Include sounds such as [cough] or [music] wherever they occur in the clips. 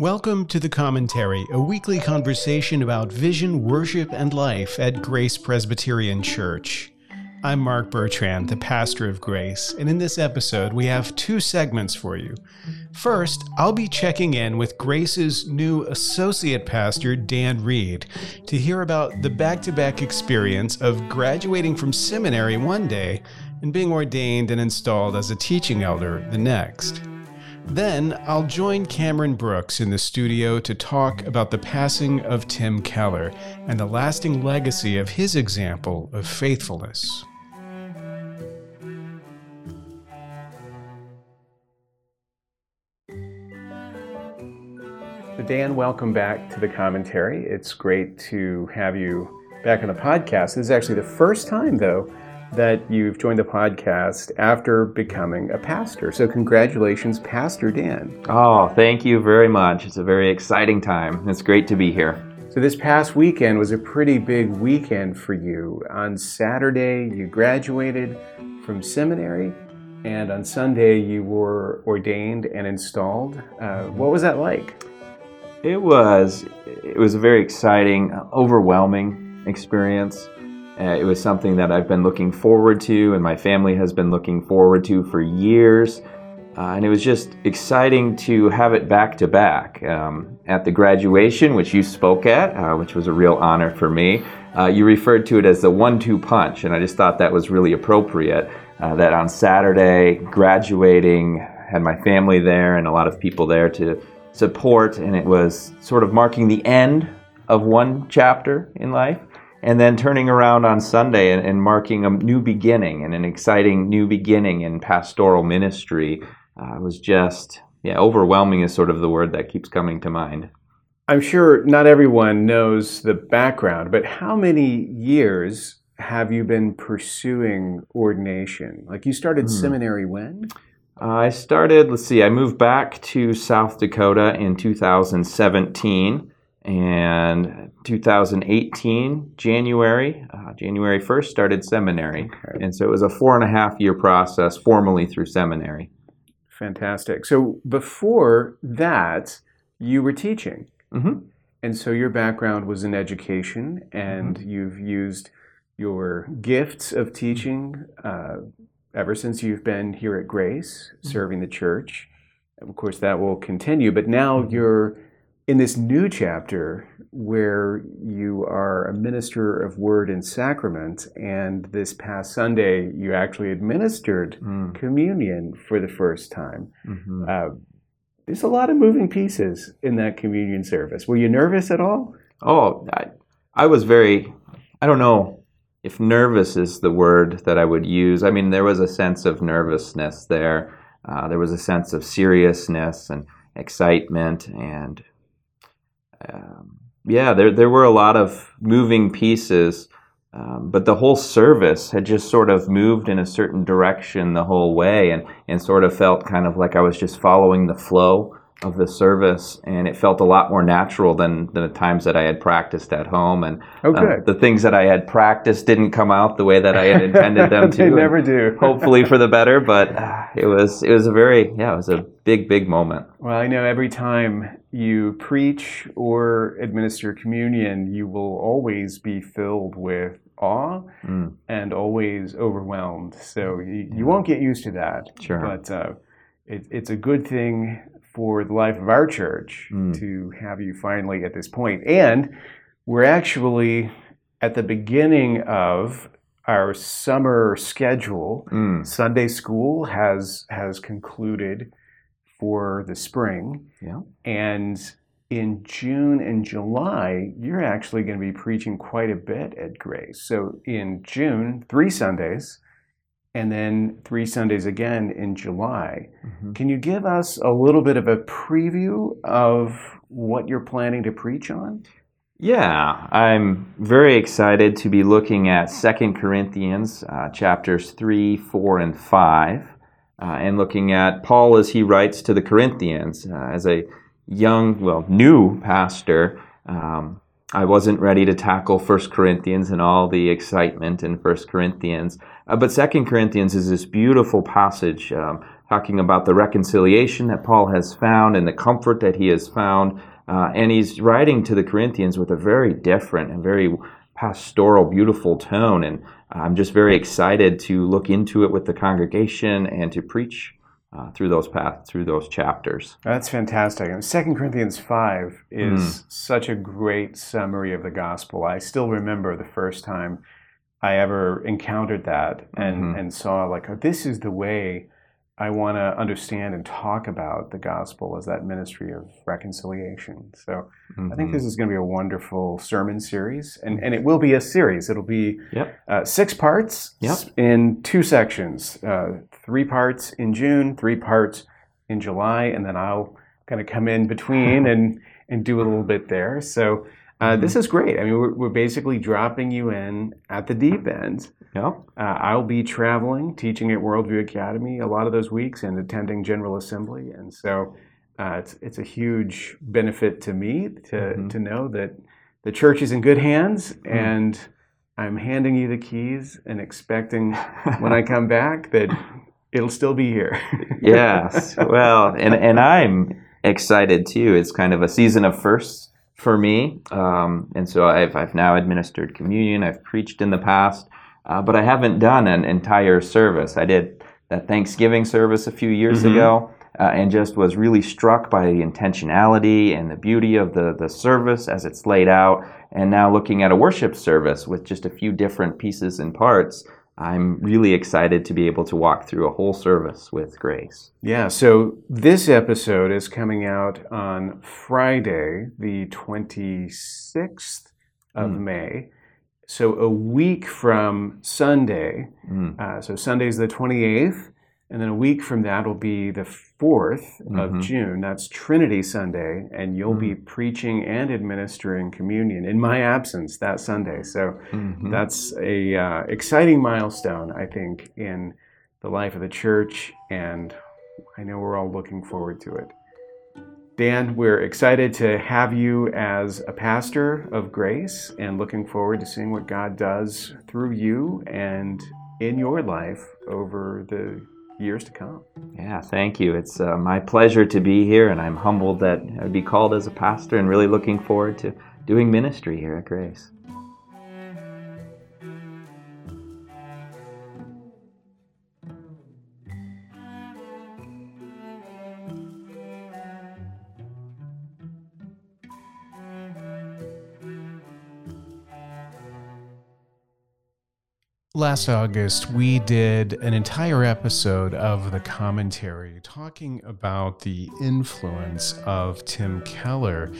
Welcome to The Commentary, a weekly conversation about vision, worship, and life at Grace Presbyterian Church. I'm Mark Bertrand, the pastor of Grace, and in this episode, we have two segments for you. First, I'll be checking in with Grace's new associate pastor, Dan Reed, to hear about the back to back experience of graduating from seminary one day and being ordained and installed as a teaching elder the next. Then I'll join Cameron Brooks in the studio to talk about the passing of Tim Keller and the lasting legacy of his example of faithfulness. Dan, welcome back to the commentary. It's great to have you back on the podcast. This is actually the first time, though, that you've joined the podcast after becoming a pastor. So, congratulations, Pastor Dan. Oh, thank you very much. It's a very exciting time. It's great to be here. So, this past weekend was a pretty big weekend for you. On Saturday, you graduated from seminary, and on Sunday, you were ordained and installed. Uh, what was that like? It was. It was a very exciting, overwhelming experience. Uh, it was something that I've been looking forward to, and my family has been looking forward to for years. Uh, and it was just exciting to have it back to back. Um, at the graduation, which you spoke at, uh, which was a real honor for me, uh, you referred to it as the one two punch, and I just thought that was really appropriate. Uh, that on Saturday, graduating, had my family there and a lot of people there to support, and it was sort of marking the end of one chapter in life and then turning around on Sunday and, and, marking a new beginning and an exciting new beginning in pastoral ministry uh, was just, yeah, overwhelming is sort of the word that keeps coming to mind. I'm sure not everyone knows the background, but how many years have you been pursuing ordination? Like you started hmm. seminary when? Uh, I started, let's see, I moved back to South Dakota in 2017 and 2018 January, uh, January 1st, started seminary, okay. and so it was a four and a half year process formally through seminary. Fantastic. So before that, you were teaching, mm-hmm. and so your background was in education, and mm-hmm. you've used your gifts of teaching uh, ever since you've been here at Grace, mm-hmm. serving the church. Of course, that will continue, but now mm-hmm. you're in this new chapter where you are a minister of word and sacrament, and this past Sunday you actually administered mm. communion for the first time. Mm-hmm. Uh, there's a lot of moving pieces in that communion service. Were you nervous at all? Oh, I, I was very, I don't know if nervous is the word that I would use. I mean, there was a sense of nervousness there, uh, there was a sense of seriousness and excitement and yeah, there there were a lot of moving pieces, um, but the whole service had just sort of moved in a certain direction the whole way, and and sort of felt kind of like I was just following the flow of the service, and it felt a lot more natural than, than the times that I had practiced at home. And oh, uh, the things that I had practiced didn't come out the way that I had intended them [laughs] to. they never do. [laughs] hopefully for the better, but uh, it was it was a very yeah it was a big big moment. Well, I know every time you preach or administer communion, you will always be filled with awe mm. and always overwhelmed. So you, you, won't get used to that. Sure. But uh, it, it's a good thing for the life of our church mm. to have you finally at this point. And we're actually at the beginning of our summer schedule. Mm. Sunday school has has concluded for the spring. Yeah. And in June and July, you're actually going to be preaching quite a bit at Grace. So in June, three Sundays, and then three Sundays again in July. Mm-hmm. Can you give us a little bit of a preview of what you're planning to preach on? Yeah, I'm very excited to be looking at Second Corinthians uh, chapters 3, 4, and 5, uh, and looking at Paul as he writes to the Corinthians. Uh, as a young, well, new pastor, um, I wasn't ready to tackle First Corinthians and all the excitement in First Corinthians. Uh, but Second Corinthians is this beautiful passage um, talking about the reconciliation that Paul has found and the comfort that he has found. Uh, and he's writing to the Corinthians with a very different and very pastoral, beautiful tone. And I'm just very excited to look into it with the congregation and to preach uh, through those paths, through those chapters. That's fantastic. And Second Corinthians five is mm. such a great summary of the gospel. I still remember the first time I ever encountered that and mm-hmm. and saw like oh, this is the way I want to understand and talk about the gospel as that ministry of reconciliation. So mm-hmm. I think mm-hmm. this is going to be a wonderful sermon series, and, and it will be a series. It'll be yep. uh, six parts yep. in two sections uh, three parts in June, three parts in July, and then I'll kind of come in between [laughs] and, and do a little bit there. So uh, mm-hmm. this is great. I mean, we're, we're, basically dropping you in at the deep end. Yep. Uh, I'll be traveling, teaching at Worldview Academy a lot of those weeks and attending General Assembly. And so uh, it's, it's a huge benefit to me to, mm-hmm. to know that the church is in good hands mm-hmm. and I'm handing you the keys and expecting when I come back that it'll still be here. [laughs] yes. Well, and, and I'm excited too. It's kind of a season of firsts for me. Um, and so I've, I've now administered communion, I've preached in the past, uh, but I haven't done an entire service. I did that Thanksgiving service a few years mm-hmm. ago. Uh, and just was really struck by the intentionality and the beauty of the, the service as it's laid out. And now looking at a worship service with just a few different pieces and parts, I'm really excited to be able to walk through a whole service with Grace. Yeah, so this episode is coming out on Friday, the 26th of mm. May. So a week from Sunday. Mm. Uh, so Sunday's the 28th. And then a week from that will be the 4th mm-hmm. of June. That's Trinity Sunday. And you'll mm-hmm. be preaching and administering communion in my absence that Sunday. So mm-hmm. that's a uh, exciting milestone, I think, in the life of the church. And I know we're all looking forward to it. Dan, we're excited to have you as a pastor of grace and looking forward to seeing what God does through you and in your life over the years to come. Yeah, thank you. It's uh, my pleasure to be here, and I'm humbled that I'd be called as a pastor and really looking forward to doing ministry here at Grace. Last August, we did an entire episode of the commentary talking about the influence of Tim Keller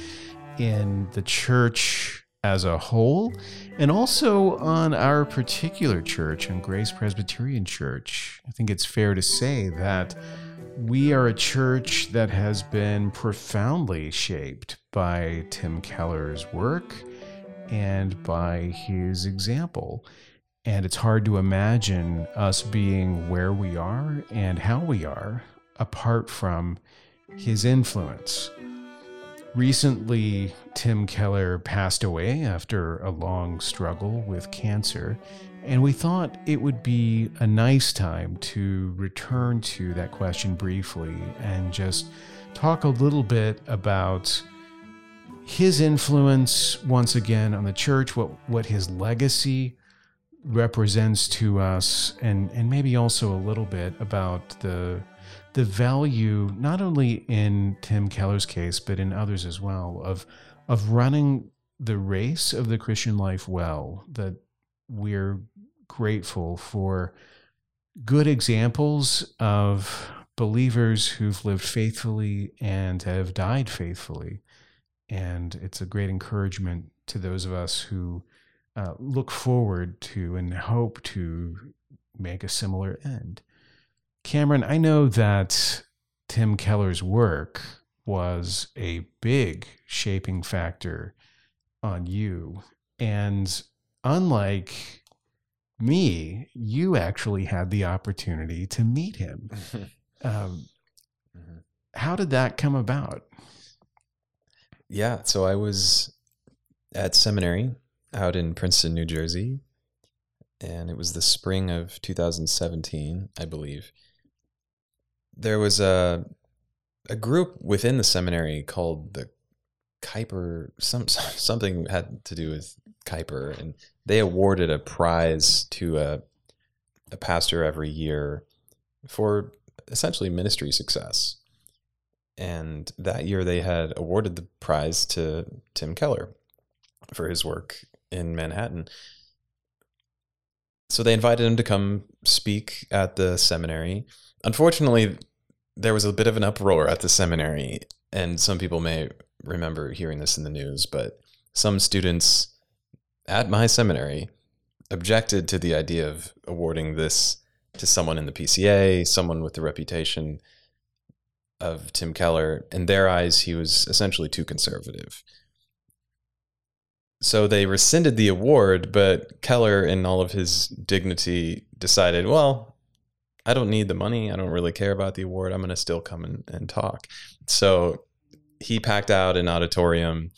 in the church as a whole, and also on our particular church, Grace Presbyterian Church. I think it's fair to say that we are a church that has been profoundly shaped by Tim Keller's work and by his example. And it's hard to imagine us being where we are and how we are apart from his influence. Recently, Tim Keller passed away after a long struggle with cancer, and we thought it would be a nice time to return to that question briefly and just talk a little bit about his influence once again on the church, what, what his legacy represents to us and and maybe also a little bit about the the value not only in Tim Keller's case but in others as well of of running the race of the Christian life well that we're grateful for good examples of believers who've lived faithfully and have died faithfully. And it's a great encouragement to those of us who uh, look forward to and hope to make a similar end. Cameron, I know that Tim Keller's work was a big shaping factor on you. And unlike me, you actually had the opportunity to meet him. [laughs] um, mm-hmm. How did that come about? Yeah, so I was at seminary out in Princeton, New Jersey. And it was the spring of 2017, I believe. there was a a group within the seminary called the Kuyper. Some [laughs] something had to do with Kuyper, and they awarded a prize to a a pastor every year for essentially ministry success. And that year they had awarded the prize to Tim Keller for his work in Manhattan. So they invited him to come speak at the seminary. Unfortunately, there was a bit of an uproar at the seminary, and some people may remember hearing this in the news, but some students at my seminary objected to the idea of awarding this to someone in the PCA, someone with the reputation of Tim Keller. In their eyes, he was essentially too conservative. So they rescinded the award, but Keller, in all of his dignity, decided, well, I don't need the money. I don't really care about the award. I'm going to still come and, and talk. So he packed out an auditorium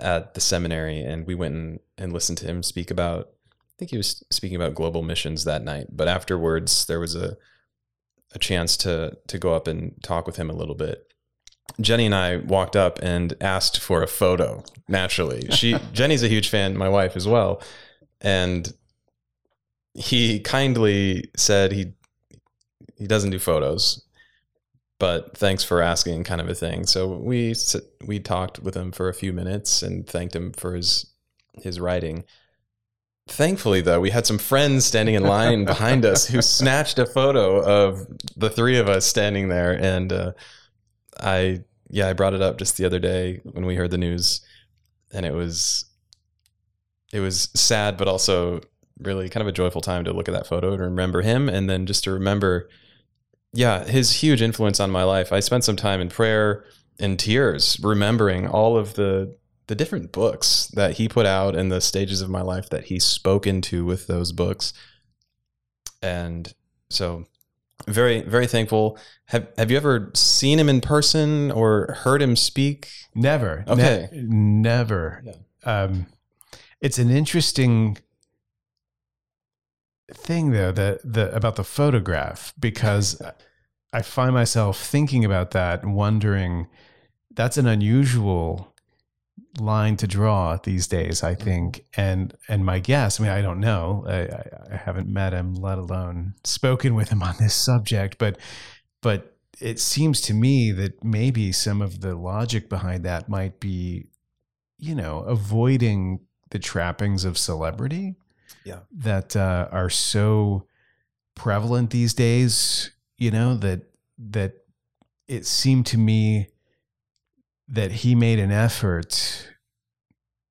at the seminary, and we went and, and listened to him speak about I think he was speaking about global missions that night, but afterwards there was a a chance to to go up and talk with him a little bit. Jenny and I walked up and asked for a photo. Naturally, she [laughs] Jenny's a huge fan, my wife as well, and he kindly said he he doesn't do photos, but thanks for asking, kind of a thing. So we we talked with him for a few minutes and thanked him for his his writing. Thankfully, though, we had some friends standing in line [laughs] behind us who snatched a photo of the three of us standing there. And uh, I, yeah, I brought it up just the other day when we heard the news, and it was, it was sad, but also really kind of a joyful time to look at that photo and remember him, and then just to remember, yeah, his huge influence on my life. I spent some time in prayer and tears, remembering all of the the different books that he put out and the stages of my life that he spoke into with those books. And so very very thankful. Have have you ever seen him in person or heard him speak? Never. Okay. Ne- never. Um, it's an interesting thing though that the about the photograph because [laughs] I find myself thinking about that and wondering that's an unusual line to draw these days, I think. And and my guess, I mean, I don't know. I, I haven't met him, let alone spoken with him on this subject, but but it seems to me that maybe some of the logic behind that might be, you know, avoiding the trappings of celebrity yeah. that uh, are so prevalent these days, you know, that that it seemed to me that he made an effort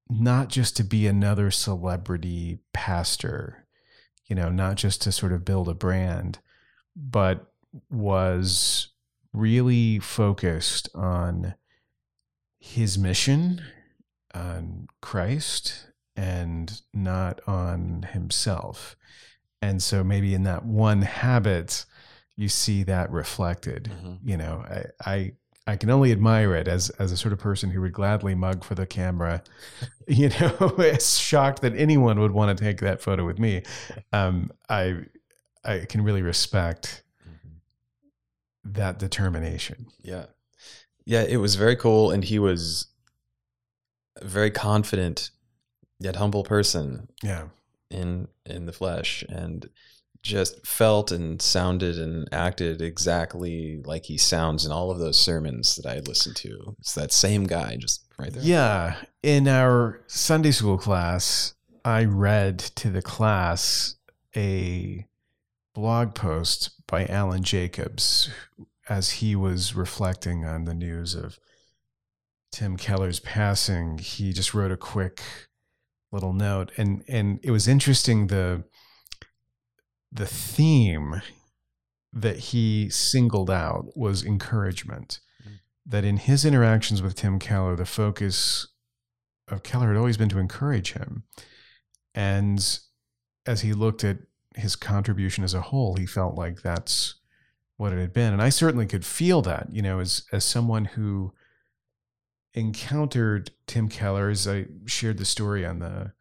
not just to be another celebrity pastor, you know, not just to sort of build a brand, but was really focused on his mission, on Christ, and not on himself. And so maybe in that one habit, you see that reflected. Mm-hmm. You know, I, I I can only admire it as as a sort of person who would gladly mug for the camera. [laughs] You know, [laughs] it's shocked that anyone would want to take that photo with me. Um, I I can really respect mm-hmm. that determination. Yeah, yeah, it was very cool, and he was a very confident yet humble person. Yeah, in in the flesh, and just felt and sounded and acted exactly like he sounds in all of those sermons that I listened to. It's that same guy, just right there. Yeah. In our Sunday school class, I read to the class a blog post by Alan Jacobs as he was reflecting on the news of Tim Keller's passing. He just wrote a quick little note and and it was interesting the the theme that he singled out was encouragement. Mm. That in his interactions with Tim Keller, the focus of Keller had always been to encourage him. And as he looked at his contribution as a whole, he felt like that's what it had been. And I certainly could feel that, you know, as as someone who encountered Tim Keller, as I shared the story on the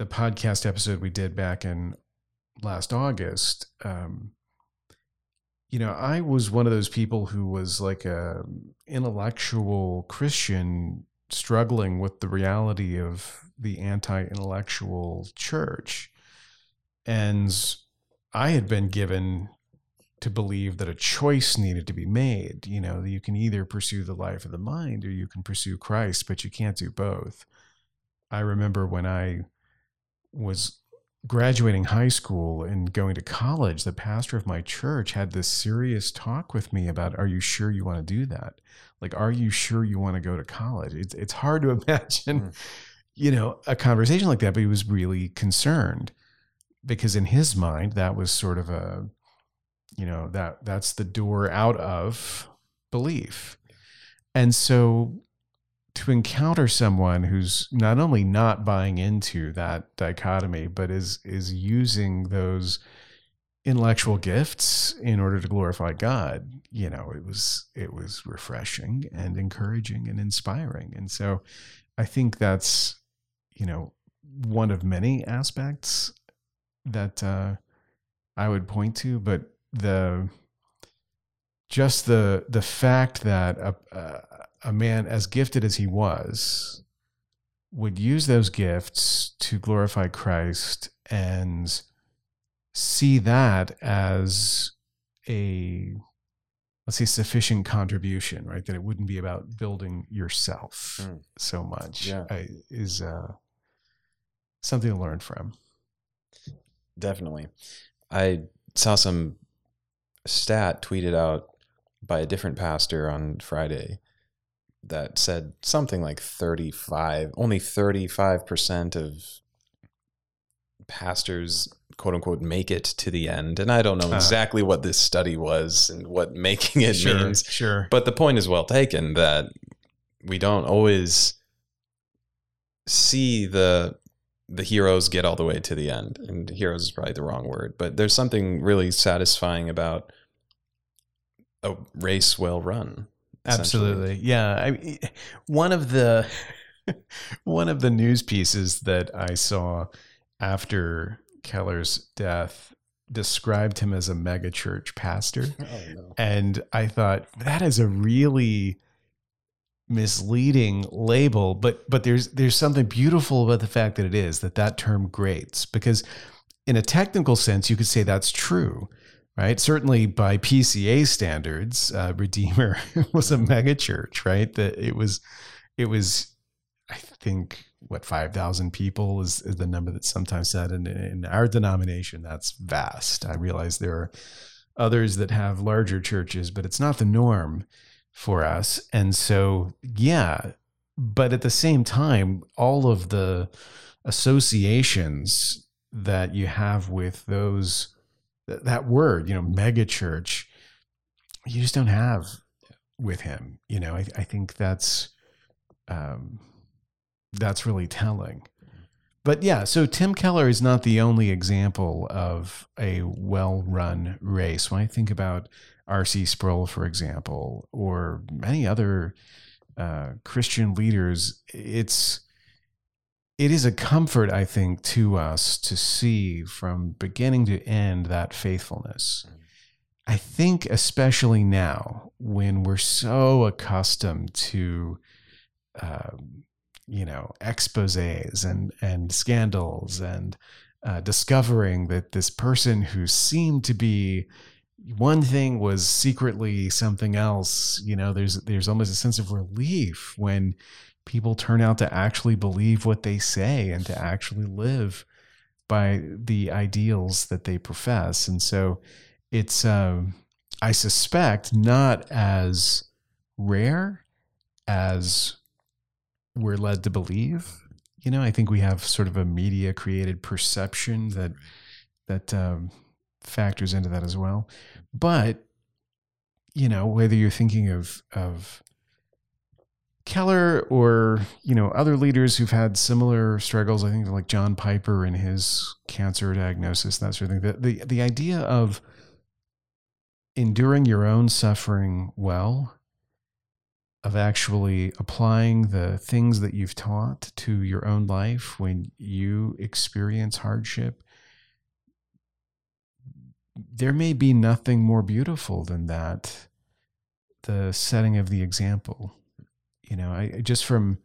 the podcast episode we did back in last August, um, you know, I was one of those people who was like a intellectual Christian struggling with the reality of the anti-intellectual church. And I had been given to believe that a choice needed to be made. You know, you can either pursue the life of the mind or you can pursue Christ, but you can't do both. I remember when I was graduating high school and going to college, the pastor of my church had this serious talk with me about, are you sure you want to do that? Like, are you sure you want to go to college? It's, it's hard to [laughs] imagine, mm. you know, a conversation like that, but he was really concerned because in his mind, that was sort of a, you know, that that's the door out of belief. And so to encounter someone who's not only not buying into that dichotomy, but is is using those intellectual gifts in order to glorify God, you know, it was it was refreshing and encouraging and inspiring. And so I think that's, you know, one of many aspects that uh, I would point to, but the just the the fact that a, a a man as gifted as he was would use those gifts to glorify Christ and see that as a let's say sufficient contribution right that it wouldn't be about building yourself mm. so much yeah. I, is uh, something to learn from definitely i saw some stat tweeted out by a different pastor on friday that said something like 35 only 35% of pastors quote unquote make it to the end. And i don't know uh. exactly uh, what this study was and what [laughs] making it sure, means sure. but the point is well taken that we don't always see the the heroes get all the way to the end. And heroes is probably the wrong word but there's something really satisfying about a race well run Absolutely. Yeah. I, one of the [laughs] one of the news pieces that I saw after Keller's death described him as a megachurch pastor. [laughs] Oh, no. And I thought that is a really misleading label, but but there's there's something beautiful about the fact that it is that that term grates because in a technical sense you could say that's true right? Certainly by PCA standards, uh, Redeemer [laughs] was a megachurch, right? That it was, it was, I think, what five thousand people is, is, the number that's sometimes said, and in our denomination, that's vast. I realize there are others that have larger churches, but it's not the norm for us. And so, yeah, but at the same time, all of the associations that you have with those that word, you know, mega church, you just don't have with him. You know, I, I think that's um, that's really telling. But yeah, so Tim Keller is not the only example of a well-run race. When I think about R.C. Sproul, for example, or many other uh, Christian leaders, it's it is a comfort, I think, to us to see from beginning to end that faithfulness. I think, especially now, when we're so accustomed to, um, you know, exposes and and scandals and uh, discovering that this person who seemed to be one thing was secretly something else. You know, there's there's almost a sense of relief when people turn out to actually believe what they say and to actually live by the ideals that they profess. And so it's, um, I suspect, not as rare as we're led to believe. You know, I think we have sort of a media created perception that that um, factors into that as well. But you know, whether you're thinking of of Keller or you know other leaders who've had similar struggles. I think like John Piper and his cancer diagnosis, that sort of thing. The the, the idea of enduring your own suffering well, of actually applying the things that you've taught to your own life when you experience hardship. there may be nothing more beautiful than that the setting of the example you know i just from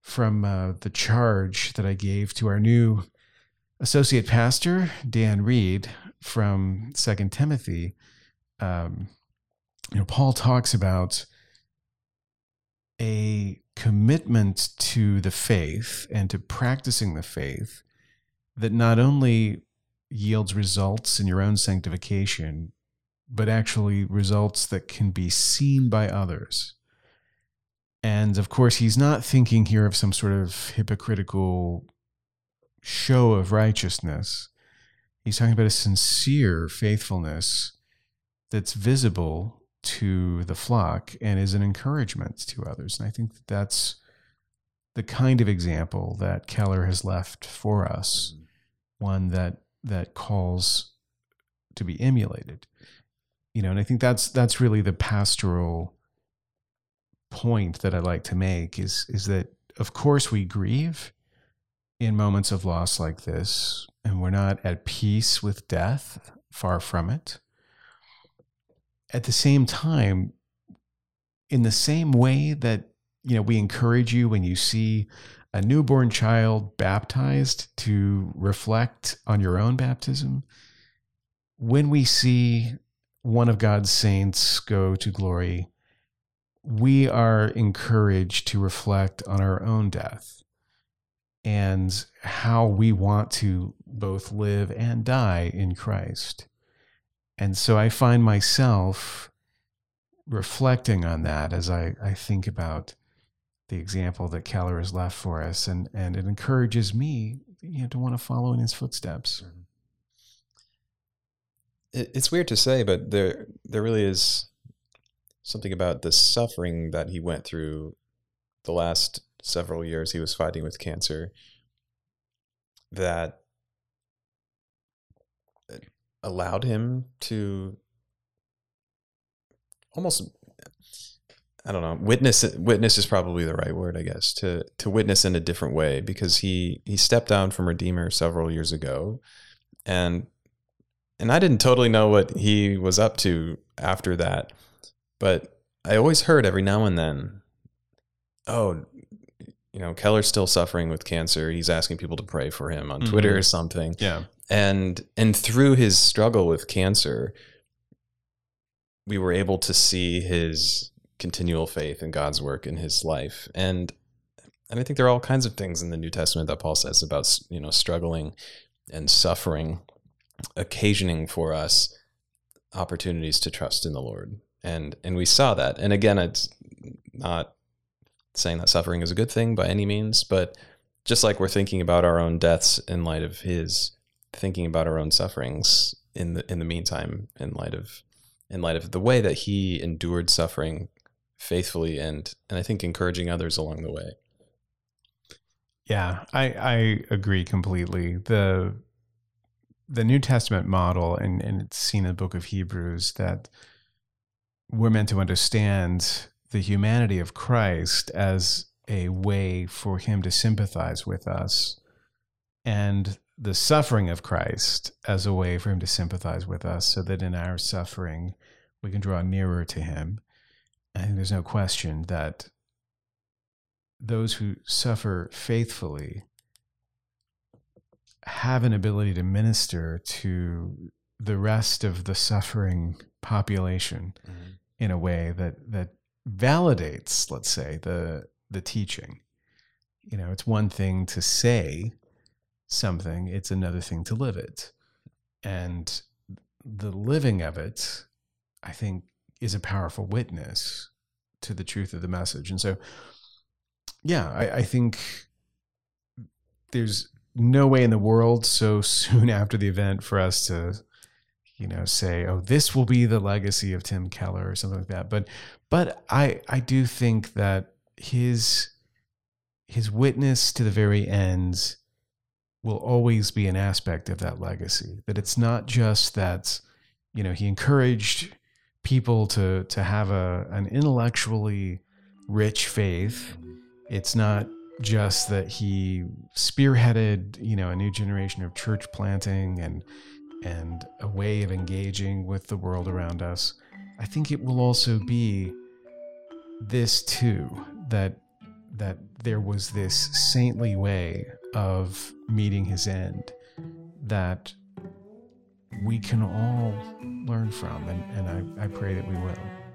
from uh, the charge that i gave to our new associate pastor dan reed from second timothy um, you know paul talks about a commitment to the faith and to practicing the faith that not only yields results in your own sanctification, but actually results that can be seen by others. And of course, he's not thinking here of some sort of hypocritical show of righteousness. He's talking about a sincere faithfulness that's visible to the flock and is an encouragement to others. And I think that that's the kind of example that Keller has left for us, mm-hmm. one that that calls to be emulated. You know, and I think that's that's really the pastoral point that I like to make is is that of course we grieve in moments of loss like this, and we're not at peace with death, far from it. At the same time, in the same way that you know we encourage you when you see a newborn child baptized to reflect on your own baptism, when we see one of God's saints go to glory, we are encouraged to reflect on our own death and how we want to both live and die in Christ. And so I find myself reflecting on that as I, I think about the example that Keller has left for us, and and it encourages me, you know, to want to follow in his footsteps. Mm-hmm. it's weird to say, but there there really is something about the suffering that he went through the last several years he was fighting with cancer that allowed him to almost I don't know. Witness witness is probably the right word, I guess. To to witness in a different way because he he stepped down from Redeemer several years ago, and and I didn't totally know what he was up to after that, but I always heard every now and then, oh, you know, Keller's still suffering with cancer. He's asking people to pray for him on mm-hmm. Twitter or something. Yeah, and and through his struggle with cancer, we were able to see his continual faith in God's work in his life. And and I think there are all kinds of things in the New Testament that Paul says about you know struggling and suffering, occasioning for us opportunities to trust in the Lord. And and we saw that. And again, it's not saying that suffering is a good thing by any means, but just like we're thinking about our own deaths in light of his, thinking about our own sufferings in the in the meantime, in light of in light of the way that he endured suffering faithfully and and I think encouraging others along the way. Yeah, I I agree completely. The the New Testament model and and it's seen in the book of Hebrews that we're meant to understand the humanity of Christ as a way for him to sympathize with us and the suffering of Christ as a way for him to sympathize with us so that in our suffering we can draw nearer to him. I think there's no question that those who suffer faithfully have an ability to minister to the rest of the suffering population mm-hmm. in a way that that validates, let's say, the the teaching. You know, it's one thing to say something, it's another thing to live it. And the living of it, I think, is a powerful witness to the truth of the message. And so, yeah, I, I think there's no way in the world so [laughs] soon after the event for us to you know say oh this will be the legacy of Tim Keller or something like that but but I I do think that his his witness to the very end will always be an aspect of that legacy that it's not just that you know he encouraged people to to have a an intellectually rich faith. It's not just that he spearheaded, you know, a new generation of church planting and and a way of engaging with the world around us, I think it will also be this too that that there was this saintly way of meeting his end that we can all learn from, and, and I, I pray that we will.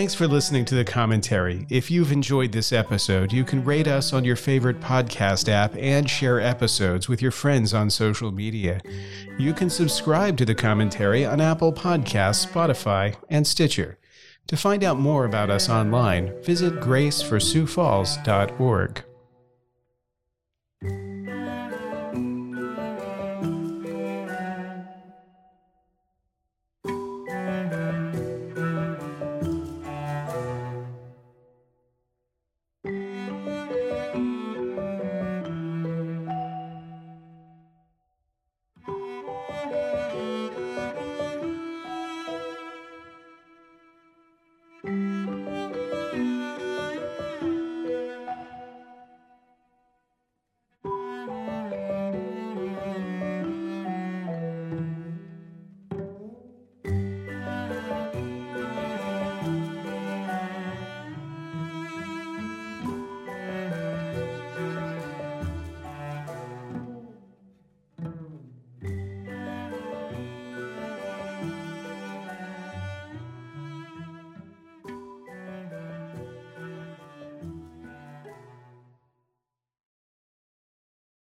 Thanks for listening to the commentary. If you've enjoyed this episode, you can rate us on your favorite podcast app and share episodes with your friends on social media. You can subscribe to the commentary on Apple Podcasts, Spotify, and Stitcher. To find out more about us online, visit graceforsiouxfalls.org.